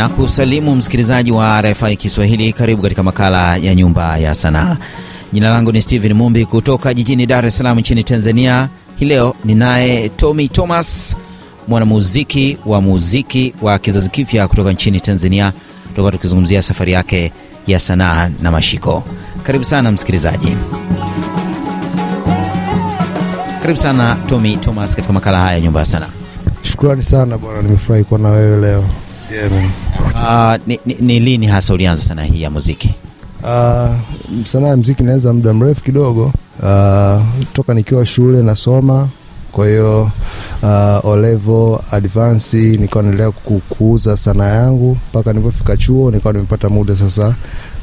na kusalimu msikilizaji wa RFI Kiswahili. Karibu katika makala ya Nyumba ya Sanaa. Jina langu ni Steven Mumbi kutoka jijini Dar es Salaam nchini Tanzania. Hii leo ninaye Tommy Thomas, mwanamuziki wa muziki wa kizazi kipya kutoka nchini Tanzania, Tutakuwa tukizungumzia safari yake ya sanaa na mashiko. Karibu sana msikilizaji, karibu sana Tommy Thomas katika makala haya ya Nyumba ya Sanaa. Shukrani sana bwana, nimefurahi kuwa na wewe leo. Yeah. Uh, ni, ni, ni lini hasa ulianza sanaa hii ya muziki? Uh, sanaa ya mziki naanza muda mrefu kidogo, uh, toka nikiwa shule nasoma. Kwa hiyo uh, olevo advance nikawa naendelea kukuza kuuza sanaa yangu mpaka nilipofika chuo, nikawa nimepata muda sasa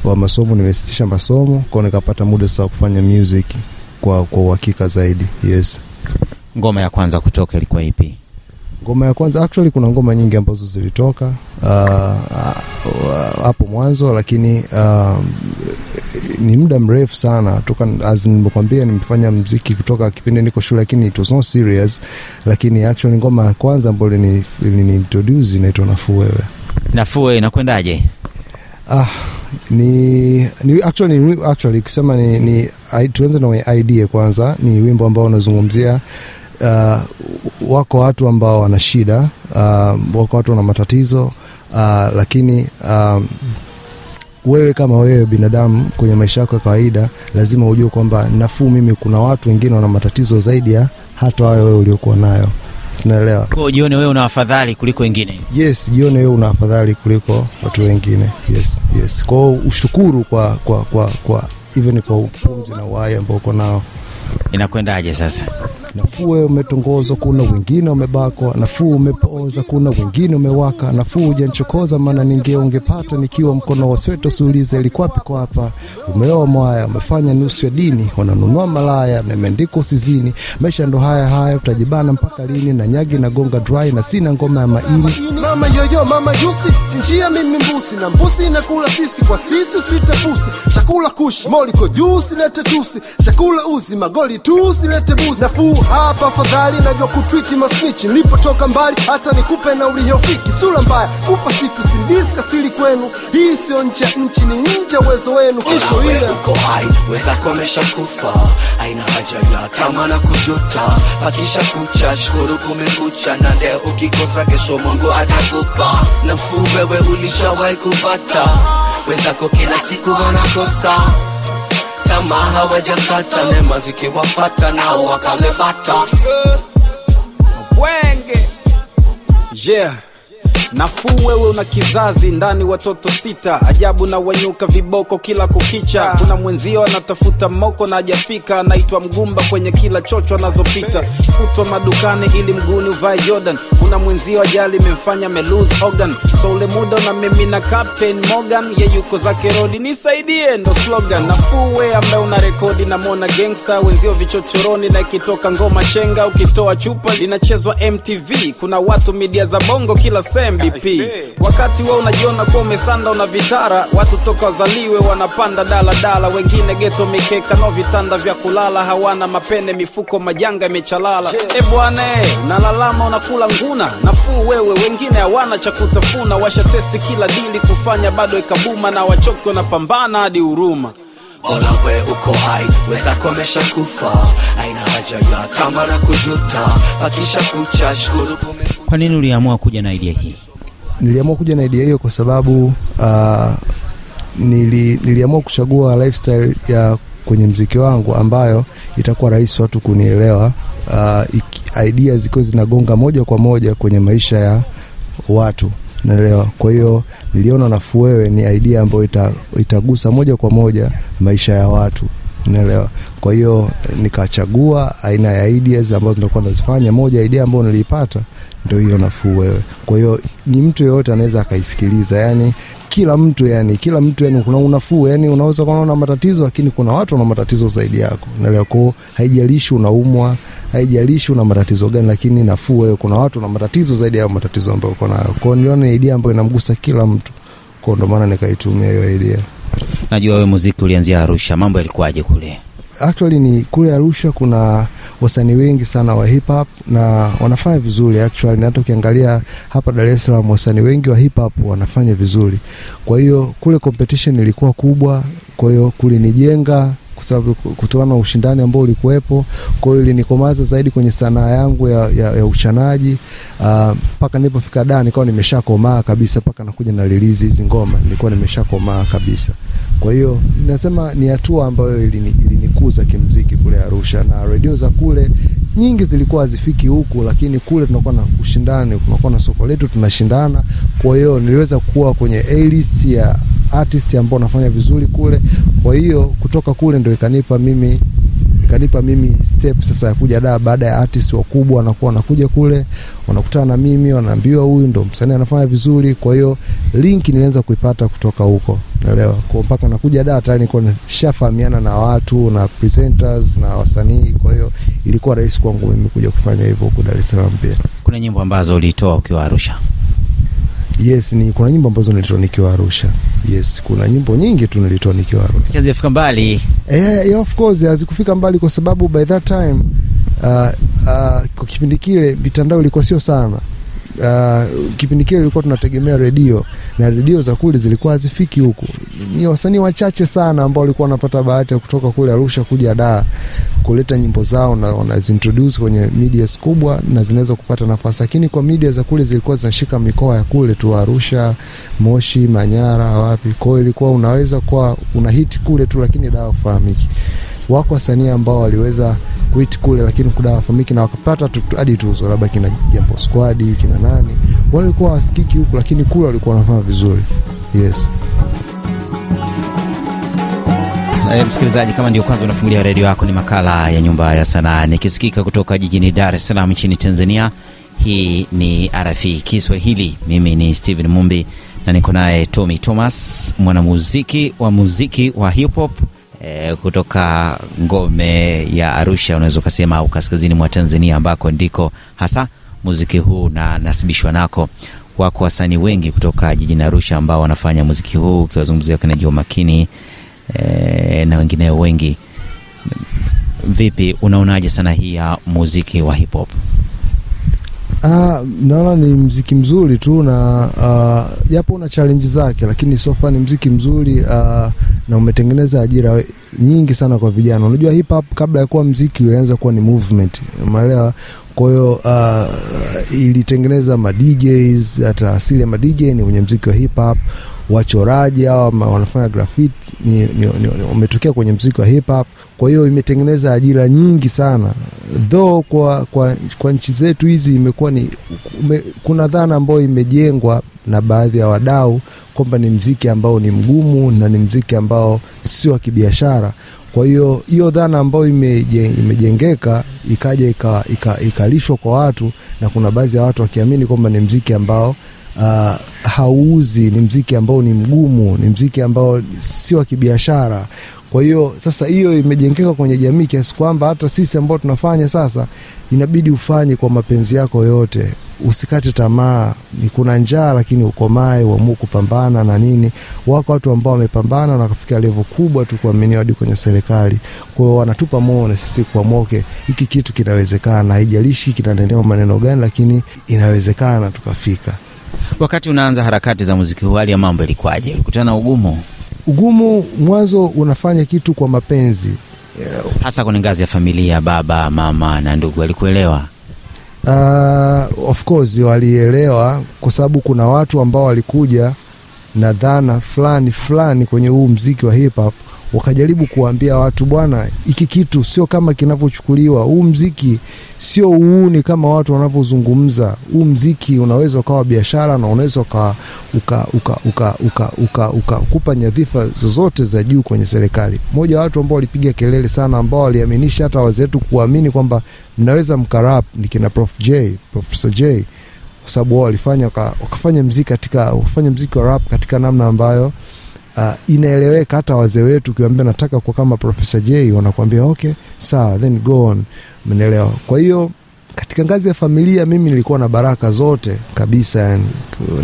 wa masomo, nimesitisha masomo kwao, nikapata muda sasa wa kufanya music kwa kwa uhakika zaidi. Yes. Ngoma ya kwanza kutoka ilikuwa ipi? Ngoma ya kwanza actually, kuna ngoma nyingi ambazo zilitoka uh, uh, hapo mwanzo, lakini uh, ni muda mrefu sana toka, as nimekwambia, nimefanya mziki kutoka kipindi niko shule, lakini it was not serious. Lakini actually ngoma ya kwanza ambayo ilini introduce inaitwa Nafuu Wewe. Nafuu inakwendaje? Ah, ni, ni actually, actually kusema ni, ni tuanze na idea kwanza. Ni wimbo ambao unazungumzia uh, wako watu ambao wana shida uh, wako watu wana matatizo uh, lakini um, wewe kama wewe binadamu kwenye maisha yako ya kawaida lazima ujue kwamba nafuu, mimi kuna watu wengine wana matatizo zaidi ya hata wayo wewe uliokuwa nayo, sinaelewa? Jione wewe una afadhali kuliko wengine. yes jione wewe una afadhali kuliko watu wengine. Yes yes. Kwao ushukuru kwa kwa kwa kwa even kwa upumzi na uhai ambao uko nao. Inakwendaje sasa? Nafuu umetongozwa kuna wengine umebakwa nafuu umepoza, kuna wengine umewaka. Nafuu ujanchokoza maana ninge ungepata nikiwa mkono wa sweto, siulize ilikwapi kwa hapa? Umeoa mwaya umefanya nusu ya dini wananunua malaya na usizini. Maisha ndo haya haya utajibana mpaka lini? Na nyagi na gonga dry na sina ngoma ya maini. Mama yoyo mama jusi chinjia mimi mbusi na mbusi inakula sisi kwa sisi usitepusi chakula kushi moliko jusi, lete tusi chakula uzi magoli tu silete buzi. Nafuu hapa afadhali najua kutwiti masnichi nilipotoka mbali hata nikupe na uliyofiki sura mbaya kupa siku sindiska sili kwenu. Hii sio nje ya nchi ni nje uwezo wenu. Kesho ile uko hai wezako ameshakufa haina haja ya tama na kujuta. Pakisha kucha shukuru kumekucha. Na leo ukikosa kesho mungu atakupa. Nafuu wewe ulishawahi kupata. Wenzako kila siku wanakosa tamaa hawajakata mema zikiwapata nao wakalebata Wenge yeah. Nafuu wewe una kizazi ndani watoto sita, ajabu na wanyuka viboko kila kukicha. Kuna mwenzio anatafuta moko na hajafika, anaitwa mgumba kwenye kila chocho anazopita, kutwa madukani ili mguni uvae Jordan. Kuna mwenzio ajali imemfanya melose organ, so ule muda unamimina mimi na Captain Morgan, ye yuko zake rodi, nisaidie ndo slogan. Nafuu we ambaye una rekodi na mona gangster, wenzio vichochoroni na ikitoka ngoma chenga, ukitoa chupa linachezwa MTV. Kuna watu media za bongo kila sem BP, wakati wewe unajiona kuwa umesanda una vitara, watu toka wazaliwe wanapanda daladala, wengine geto mikeka no vitanda vya kulala, hawana mapene, mifuko majanga imechalala. E bwana, nalalama unalalama unakula nguna, nafuu wewe, wengine hawana cha kutafuna, washa testi kila dili kufanya bado ikabuma, na wachoki wanapambana hadi huruma. bora we uko hai wenzako ameshakufa aina haja ya tama na kujuta pakisha kucha shukuru Kwa nini uliamua kuja na idea hii? Niliamua kuja na idea hiyo kwa sababu uh, nili, niliamua kuchagua lifestyle ya kwenye mziki wangu ambayo itakuwa rahisi watu kunielewa. Uh, idea zikiwa zinagonga moja kwa moja kwenye maisha ya watu naelewa kwa hiyo niliona nafuu wewe ni idea ambayo ita, itagusa moja kwa moja maisha ya watu naelewa kwa hiyo nikachagua aina ya ideas ambazo nitakuwa nazifanya. Moja idea ambayo niliipata ndio hiyo nafuu wewe. Kwa hiyo ni mtu yeyote anaweza akaisikiliza. Yani kila mtu yani kila mtu yani kuna unafuu. Yani unaweza kuwa na matatizo lakini kuna watu wana matatizo zaidi yako. Naelewa kwao haijalishi unaumwa haijalishi una matatizo gani lakini nafuu wewe. Kuna watu wana matatizo zaidi ya matatizo ambayo uko nayo. Kwao niliona ni idea ambayo inamgusa kila mtu. Ndo maana nikaitumia hiyo idea. Najua wewe muziki ulianzia Arusha, mambo yalikuwaje kule? Actually ni kule Arusha kuna wasanii wengi sana wa hip hop na wanafanya vizuri actually, hata ukiangalia hapa Dar es Salaam wasanii wengi wa hip hop wanafanya vizuri. Kwa hiyo kule competition ilikuwa kubwa, kwa hiyo kulinijenga sababu kutokana na ushindani ambao ulikuwepo. Kwa hiyo ilinikomaza zaidi kwenye sanaa yangu ya, ya, ya uchanaji mpaka uh, nilipofika da nikawa nimeshakomaa kabisa, mpaka nakuja na release hizi ngoma nilikuwa nimeshakomaa kabisa. Kwa hiyo nasema ni hatua ambayo ilini, kimziki kule Arusha, na redio za kule nyingi zilikuwa hazifiki huku, lakini kule tunakuwa na ushindani, tunakuwa na soko letu, tunashindana. Kwa hiyo niliweza kuwa kwenye A list ya artist ambao nafanya vizuri kule. Kwa hiyo kutoka kule ndo ikanipa mimi ikanipa mimi step sasa ya kuja da, baada ya artist wakubwa wanakuwa wanakuja kule, wanakutana na mimi, wanaambiwa huyu ndo msanii anafanya vizuri. Kwa hiyo link nilianza kuipata kutoka huko, naelewa kwa mpaka nakuja da tayari nilikuwa nishafahamiana na watu na presenters na wasanii. Kwa hiyo ilikuwa rahisi kwangu mimi kuja kufanya hivyo huko Dar es Salaam. Pia Kuna nyimbo ambazo ulitoa ukiwa Arusha? Yes, ni kuna nyimbo ambazo nilitoa nikiwa Arusha. Yes, kuna nyimbo nyingi tu nilitoa nikiwa Arusha. Hazijafika mbali. Eh, yeah, of course hazikufika mbali kwa sababu by that time uh, uh, kwa kipindi kile mitandao ilikuwa sio sana. Uh, kipindi kile ilikuwa tunategemea redio na redio za kule zilikuwa hazifiki huku. Ni wasanii wachache sana ambao walikuwa wanapata bahati ya kutoka kule Arusha kuja Dar kuleta nyimbo zao na wanazintroduce kwenye media kubwa na zinaweza kupata nafasi, lakini kwa media za kule zilikuwa zinashika mikoa ya kule tu, Arusha, Moshi, Manyara, wapi. Kwa hiyo ilikuwa unaweza kuwa una hit kule tu, lakini Dar ufahamiki. Wako wasanii ambao waliweza kuiti kule, lakini kuda wafahamiki na wakapata hadi tuzo, labda kina Jambo Squad, kina nani, walikuwa wasikiki huku, lakini kule walikuwa wanafanya vizuri. Yes. Msikilizaji, kama ndio kwanza unafungulia redio yako, ni makala ya Nyumba ya Sanaa nikisikika kutoka jijini Dar es Salaam nchini Tanzania. Hii ni RFI Kiswahili. Mimi ni Steven Mumbi na niko naye Tommy Thomas, mwanamuziki wa muziki wa hip hop e, kutoka ngome ya Arusha, unaweza ukasema, au kaskazini mwa Tanzania, ambako ndiko hasa muziki huu na nasibishwa nako. Wako wasanii wengi kutoka jijini Arusha ambao wanafanya muziki huu, ukiwazungumzia kina Joe Makini e, na wengineo wengi. Vipi, unaonaje sana hii ya muziki wa hip hop? Ah, naona ni mziki mzuri tu na ah, japo una challenge zake, lakini sofa ni mziki mzuri ah, na umetengeneza ajira nyingi sana kwa vijana. Unajua hip hop kabla ya kuwa mziki ulianza kuwa ni movement, umeelewa? Kwa hiyo uh, ilitengeneza ma hata asili ya ma ni kwenye mziki wa hip hop. Wachoraji hawa wanafanya ni, umetokea kwenye mziki wa hip hop. Kwa hiyo imetengeneza ajira nyingi sana though kwa, kwa, kwa nchi zetu hizi imekuwa ni ume, kuna dhana ambayo imejengwa na baadhi ya wadau kwamba ni mziki ambao ni mgumu na ni mziki ambao sio wa kibiashara. Kwa hiyo hiyo dhana ambayo imeje, imejengeka ikaja ika- ika- ikalishwa kwa watu, na kuna baadhi ya watu wakiamini kwamba ni mziki ambao uh, hauuzi, ni mziki ambao ni mgumu, ni mziki ambao sio wa kibiashara. Kwa hiyo sasa hiyo imejengeka kwenye jamii kiasi kwamba hata sisi ambao tunafanya sasa, inabidi ufanye kwa mapenzi yako yote, usikate tamaa. Ni kuna njaa, lakini ukomae, uamue kupambana na nini. Wako watu ambao wamepambana na wakafikia levo kubwa tu kuaminiwa hadi kwenye serikali. Kwa hiyo wanatupa moyo na sisi kuamoke, hiki kitu kinawezekana, haijalishi kinanenewa maneno gani, lakini inawezekana tukafika. Wakati unaanza harakati za muziki huu, hali ya mambo ilikuwaje? Ulikutana na ugumu, Ugumu mwanzo, unafanya kitu kwa mapenzi hasa kwenye ngazi ya familia, baba, mama na ndugu? Walikuelewa? Uh, of course walielewa kwa sababu kuna watu ambao walikuja na dhana fulani fulani kwenye huu mziki wa hip hop, wakajaribu kuwaambia watu, bwana, hiki kitu sio kama kinavyochukuliwa. Huu mziki sio uuni kama watu wanavyozungumza. Huu mziki unaweza ukawa biashara na unaweza uka, uka, uka, uka, uka, uka, nyadhifa zozote za juu kwenye serikali. Mmoja wa watu ambao walipiga kelele sana, ambao waliaminisha hata wazetu kuamini kwamba mnaweza mkarap ni kina Prof J, Profesa J kwa sababu wao walifanya wakafanya mziki katika wakafanya mziki wa rap katika namna ambayo uh, inaeleweka. Hata wazee wetu ukiwaambia nataka kuwa kama Profesa J wanakuambia okay, sawa, then go on, mnaelewa. Kwa hiyo katika ngazi ya familia mimi nilikuwa na baraka zote kabisa, yani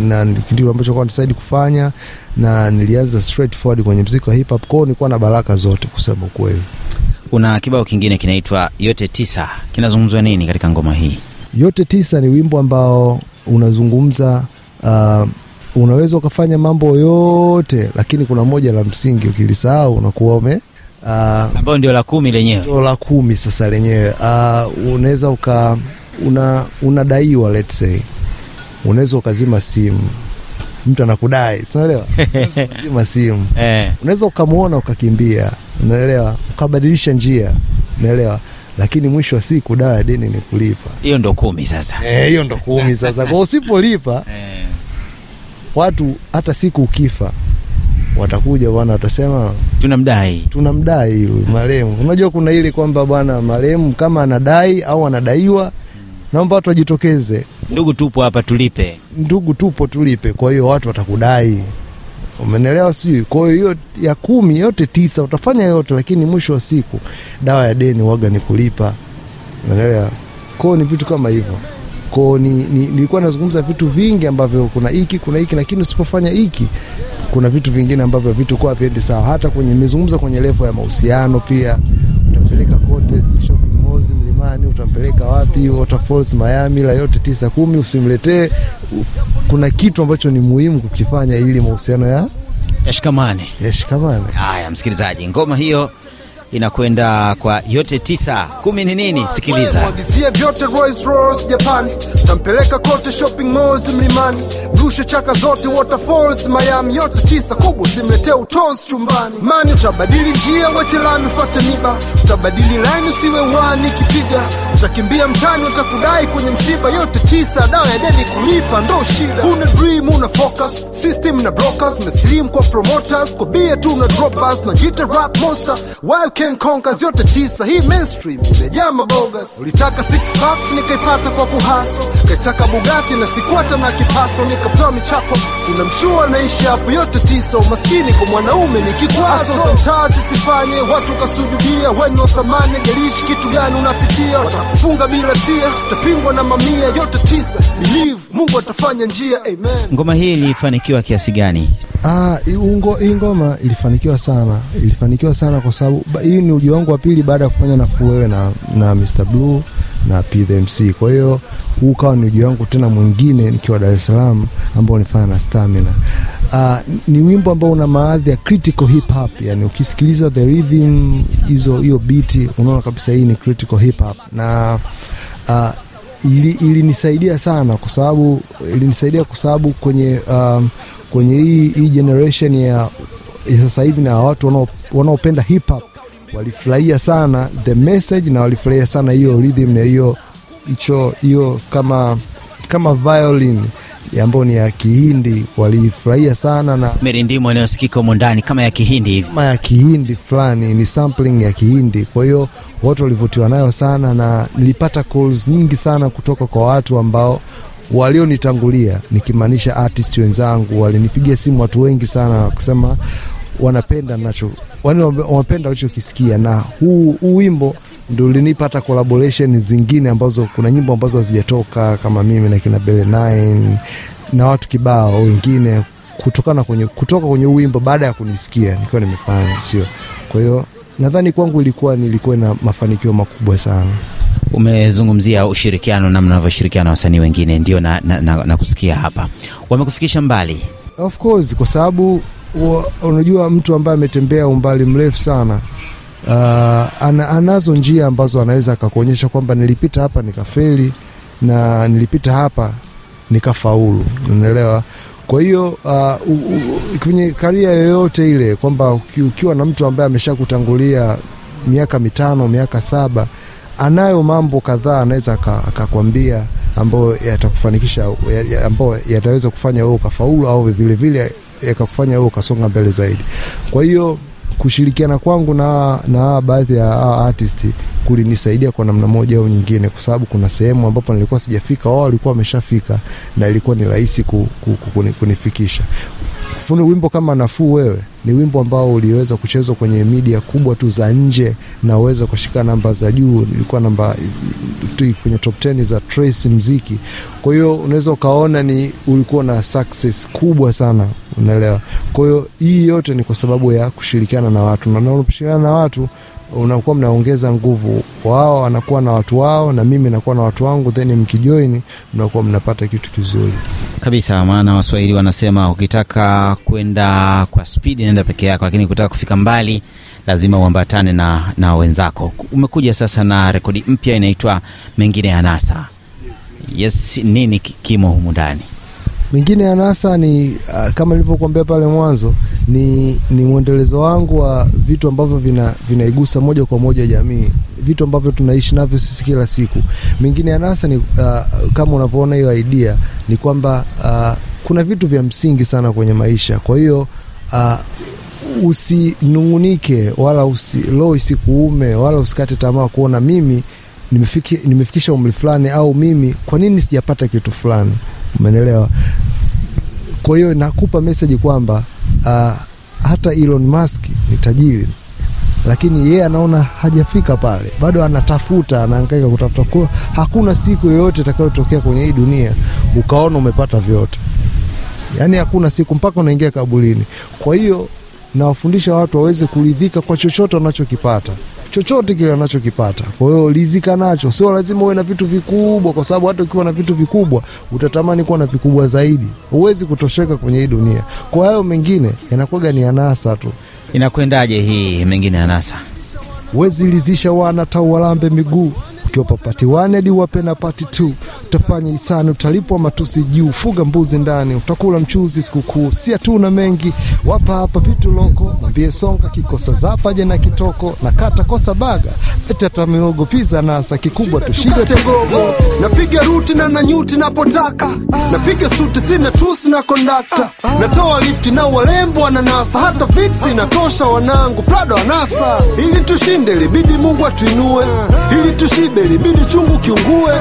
na ndio ambacho kwa kufanya, na nilianza straightforward kwenye mziki wa hip hop, kwa nilikuwa na baraka zote kusema ukweli. kuna kibao kingine kinaitwa yote tisa kinazungumzwa nini katika ngoma hii yote tisa ni wimbo ambao unazungumza uh, unaweza ukafanya mambo yote lakini kuna moja la msingi ukilisahau unakuwa ume uh, ambayo ndio la kumi lenyewe. ndio la kumi sasa lenyewe. Uh, unaweza uka una unadaiwa let's say. Unaweza ukazima simu. Mtu anakudai sinaelewa zima simu. Eh. unaweza ukamwona ukakimbia unaelewa? Ukabadilisha njia unaelewa? Lakini mwisho wa siku dawa ya deni ni kulipa. Hiyo ndo kumi sasa. Eh, hiyo ndo kumi sasa. Kwa usipolipa eh. Watu hata siku ukifa watakuja bwana watasema tunamdai. Tunamdai huyu marehemu. Unajua kuna ile kwamba bwana marehemu kama anadai au anadaiwa naomba watu wajitokeze. Ndugu tupo hapa tulipe. Ndugu tupo tulipe. Kwa hiyo watu watakudai. Umenelewa sijui. Kwa hiyo hiyo ya kumi yote tisa utafanya yote lakini mwisho wa siku dawa ya deni waga ni kulipa. Umenelewa kwao ni vitu kama hivyo kwao ni, ni, nilikuwa nazungumza vitu vingi ambavyo kuna hiki kuna hiki lakini usipofanya hiki kuna vitu vingine ambavyo vitu kuwa sawa. Hata kwenye nimezungumza kwenye levo ya mahusiano pia. Utampeleka shopping malls mlimani utampeleka wapi waterfalls miami la yote tisa kumi usimletee. Kuna kitu ambacho ni muhimu kukifanya ili mahusiano ya yashikamane. yashikamane. Haya msikilizaji ngoma hiyo inakwenda kwa yote tisa. Kumi ni nini? Sikiliza. Mwagizie vyote Rolls Royce Japan, tampeleka kote shopping malls mlimani, mrushe chaka zote waterfalls Miami, yote tisa kubwa, simletee utos chumbani. Mani utabadili njia, wache lami ufuate miba, utabadili laini usiwe wani kipiga, utakimbia mtani, utakudai kwenye msiba, yote tisa, dawa ya deni kulipa ndo shida. Una dream, focus, system na brokers, meslim kwa promoters, kwa bia tu na droppers na jita rap monster, while can conquer, yote tisa, hii mainstream imejaa mabogas. Ulitaka six packs nikaipata kwa kuhaso, kaitaka bugati na sikwata na kipaso, nikapewa michako, kuna mshua naishi hapo, yote tisa, umaskini kwa mwanaume ni kikwazo. sometimes sifanye watu kasujudia, weni wa thamani, garishi kitu gani unapitia, watakufunga bila tia, utapingwa na mamia, yote tisa, believe Mungu atafanya njia, amen. ngoma hii ilifanikiwa kiasi gani Ah, hii ngoma ilifanikiwa sana ilifanikiwa sana kwa sababu hii ni uji wangu wa pili baada ya kufanya nafuu wewe na, na Mr Blue na PMC. Kwa hiyo huu ukawa ni uji wangu tena mwingine nikiwa Dar es Salaam ambao nilifanya na Stamina. Uh, ni wimbo ambao una maadhi ya critical hip hop, yani ukisikiliza the rhythm hizo hiyo beat unaona kabisa hii ni critical hip hop na uh, ili ilinisaidia sana kwa sababu ilinisaidia kwa sababu kwenye um, kwenye hii, hii generation ya sasa hivi na watu wanaopenda hip hop walifurahia sana the message na walifurahia sana hiyo rhythm na hiyo hicho hiyo kama kama violin ambayo ni ya Kihindi walifurahia sana na mirindimo inayosikika humo ndani kama ya kihindi hivi kama ya Kihindi fulani, ni sampling ya Kihindi. Kwa hiyo watu walivutiwa nayo sana, na nilipata calls nyingi sana kutoka kwa watu ambao walionitangulia, nikimaanisha artist wenzangu. Walinipigia simu watu wengi sana na kusema wanapenda nacho, wanapenda walichokisikia, na huu, huu wimbo ndio ulinipa hata collaboration zingine ambazo kuna nyimbo ambazo hazijatoka kama mimi na kina Bele 9 na watu kibao wengine kutokana kwenye kutoka kwenye uwimbo wimbo baada ya kunisikia nikiwa nimefanya sio? Kwa hiyo nadhani kwangu ilikuwa nilikuwa na mafanikio makubwa sana. Umezungumzia ushirikiano namna unavyoshirikiana na wasanii wengine ndio na, na, na, na kusikia hapa. Wamekufikisha mbali. Of course kwa sababu unajua mtu ambaye ametembea umbali mrefu sana uh, ana, anazo njia ambazo anaweza akakuonyesha kwamba nilipita hapa nikafeli na nilipita hapa nikafaulu. Unaelewa? Kwa hiyo uh, kwenye karia yoyote ile kwamba ukiwa na mtu ambaye ameshakutangulia miaka mitano miaka saba anayo mambo kadhaa anaweza akakwambia ambayo yatakufanikisha ya- ya- ambayo yataweza kufanya wewe ukafaulu au vilevile vile yakakufanya wewe ukasonga mbele zaidi. Kwa hiyo kushirikiana kwangu na na baadhi ya artist kulinisaidia kwa namna moja au nyingine, kwa sababu kuna sehemu ambapo nilikuwa sijafika, wao walikuwa wameshafika na ilikuwa ni rahisi ku, ku, ku, kuni- kunifikisha. Mfano wimbo kama nafuu wewe ni wimbo ambao uliweza kuchezwa kwenye media kubwa tu za nje na uweza kushika namba za juu, ilikuwa namba kwenye top 10 za Trace mziki. Kwa hiyo unaweza ukaona ni ulikuwa na success kubwa sana unaelewa. Kwa hiyo hii yote ni kwa sababu ya kushirikiana na watu, na unaposhirikiana na watu unakuwa mnaongeza nguvu, wao wanakuwa na watu wao na mimi nakuwa na watu wangu, then mkijoini mnakuwa mnapata kitu kizuri. kabisa maana waswahili wanasema ukitaka kwenda kwa spidi nenda peke yako lakini ukitaka kufika mbali lazima uambatane na, na wenzako. Umekuja sasa na rekodi mpya inaitwa mengine ya nasa. Yes nini kimo humu ndani Mingine ya NASA ni uh, kama nilivyokuambia pale mwanzo ni, ni mwendelezo wangu wa vitu ambavyo vina, vinaigusa moja kwa moja jamii, vitu ambavyo tunaishi navyo sisi kila siku. Mengine ya NASA ni uh, kama unavyoona hiyo idea ni kwamba uh, kuna vitu vya msingi sana kwenye maisha, kwa hiyo uh, usinungunike wala usi, lo isikuume wala usikate tamaa kuona mimi nimefiki, nimefikisha umri fulani au mimi kwa nini sijapata kitu fulani? Umenelewa kwa hiyo nakupa meseji kwamba uh, hata Elon Musk ni tajiri lakini yeye anaona hajafika pale. Bado anatafuta anaangaika kutafuta. Kwa hakuna siku yoyote itakayotokea kwenye hii dunia ukaona umepata vyote. Yaani hakuna siku mpaka unaingia kaburini. Kwa hiyo nawafundisha watu waweze kuridhika kwa chochote wanachokipata chochote kile anachokipata. kwa hiyo lizika nacho. Sio lazima uwe na vitu vikubwa kwa sababu hata ukiwa na vitu vikubwa utatamani kuwa na vikubwa zaidi. Huwezi kutosheka kwenye hii dunia. Kwa hayo mengine yanakuwaga ni anasa tu. Inakwendaje hii mengine ya nasa wezi lizisha wana tau walambe miguu. Ukiwa papati wane hadi wape na pati tu utafanya hisani utalipwa matusi juu fuga mbuzi ndani utakula mchuzi sikukuu si hatuna mengi. Wapa hapa vitu loko mwambie songa kikosa zapa je na kitoko na kata kosa baga. Ete hata miogo piza nasa kikubwa tushinde tengogo, napiga ruti na nanyuti napotaka. Napiga suti sina tusi na kondakta. Natoa lifti na walembo wananasa. Hata fitsi natosha wanangu prado anasa. Ili tushinde libidi mungu atuinue ili tushibe libidi chungu kiungue.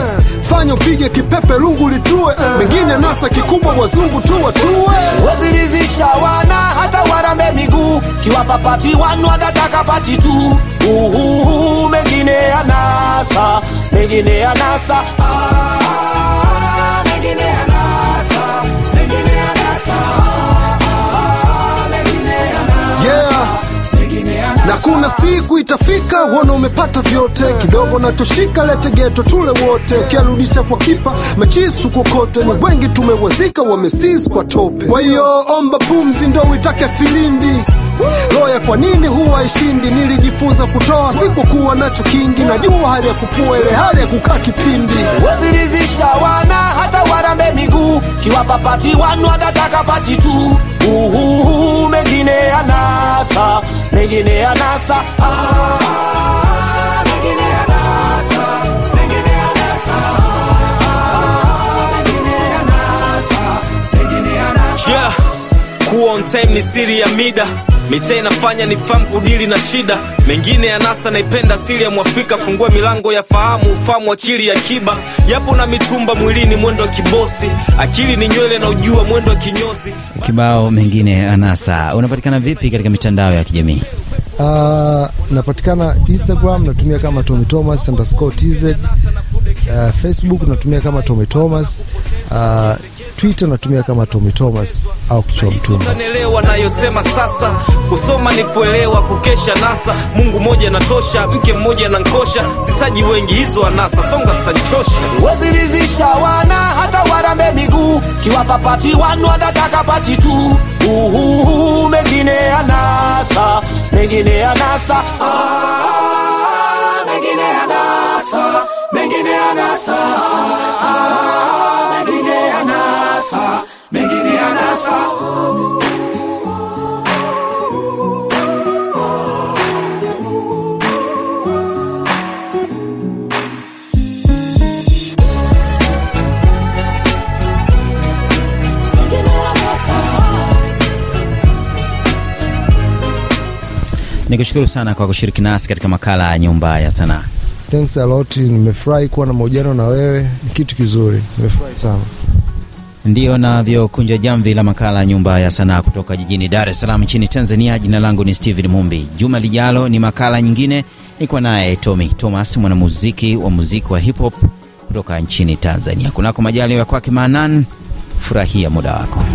Fanya upige kipepe lungu litue. Mengine nasa kikubwa wazungu tu watue. Wazirizisha wana hata warambe miguu. Kiwapa pati pati tu. Uhuhu mengine ya nasa mengine ya nasa. Ah, mengine ya nasa, mengine ya nasa. Na kuna siku itafika uona umepata vyote. Kidogo nachoshika lete geto tule wote. Ukiarudisha kwa kipa machisu kokote ni wengi tumewazika wamesis kwa tope. Kwa hiyo omba pumzi ndo uitake filimbi loya kwa nini huwa ishindi? Nilijifunza kutoa sikukuwa nacho kingi. Najua hali ya kufua ile hali ya kukaa kipindi. Wazirizisha wana hata warambe miguu. Kiwapa pati wanu watataka pati tu. Uhuhu mengine ya nasa mengine ya nasa. Ah, mengine. Ah, yeah. kuwa on time ni siri ya mida mitaa inafanya ni famu kudili na shida. Mengine ya nasa naipenda siri ya mwafrika fungua milango ya fahamu ufahamu akili ya kiba japo na mitumba mwilini mwendo wa kibosi. Akili ni nywele na ujua mwendo wa kinyozi. Kibao mengine anasa, unapatikana vipi katika mitandao ya kijamii? Uh, napatikana Instagram natumia kama Tommy Thomas underscore tz. Uh, Facebook natumia kama Tommy Thomas. Uh, Twitter natumia kama Tommy Thomas au kichwa mtumba. Naelewa nayosema sasa kusoma ni kuelewa kukesha nasa. Mungu mmoja natosha mke mmoja na nkosha sitaji wengi hizo anasa. Songa stanichosha wazirizisha wana hata warambe miguu. Kiwapa pati wanu watataka pati tu. Uhuhu mengine ya nasa mengine ya nasa Ah, mengine anasa, nasa mengine ya nikushukuru sana kwa kushiriki nasi katika makala ya nyumba ya sanaa. Thanks a lot, nimefurahi kuwa na mahojiano na wewe, ni kitu kizuri, nimefurahi sana. ndiyo navyokunja jamvi la makala ya nyumba ya sanaa kutoka jijini dar es salaam nchini tanzania. Jina langu ni stephen mumbi. Juma lijalo ni makala nyingine. Nikuwa naye tommy thomas mwanamuziki wa muziki wa hip hop kutoka nchini tanzania. Kunako majali ya kwake maanan furahia muda wako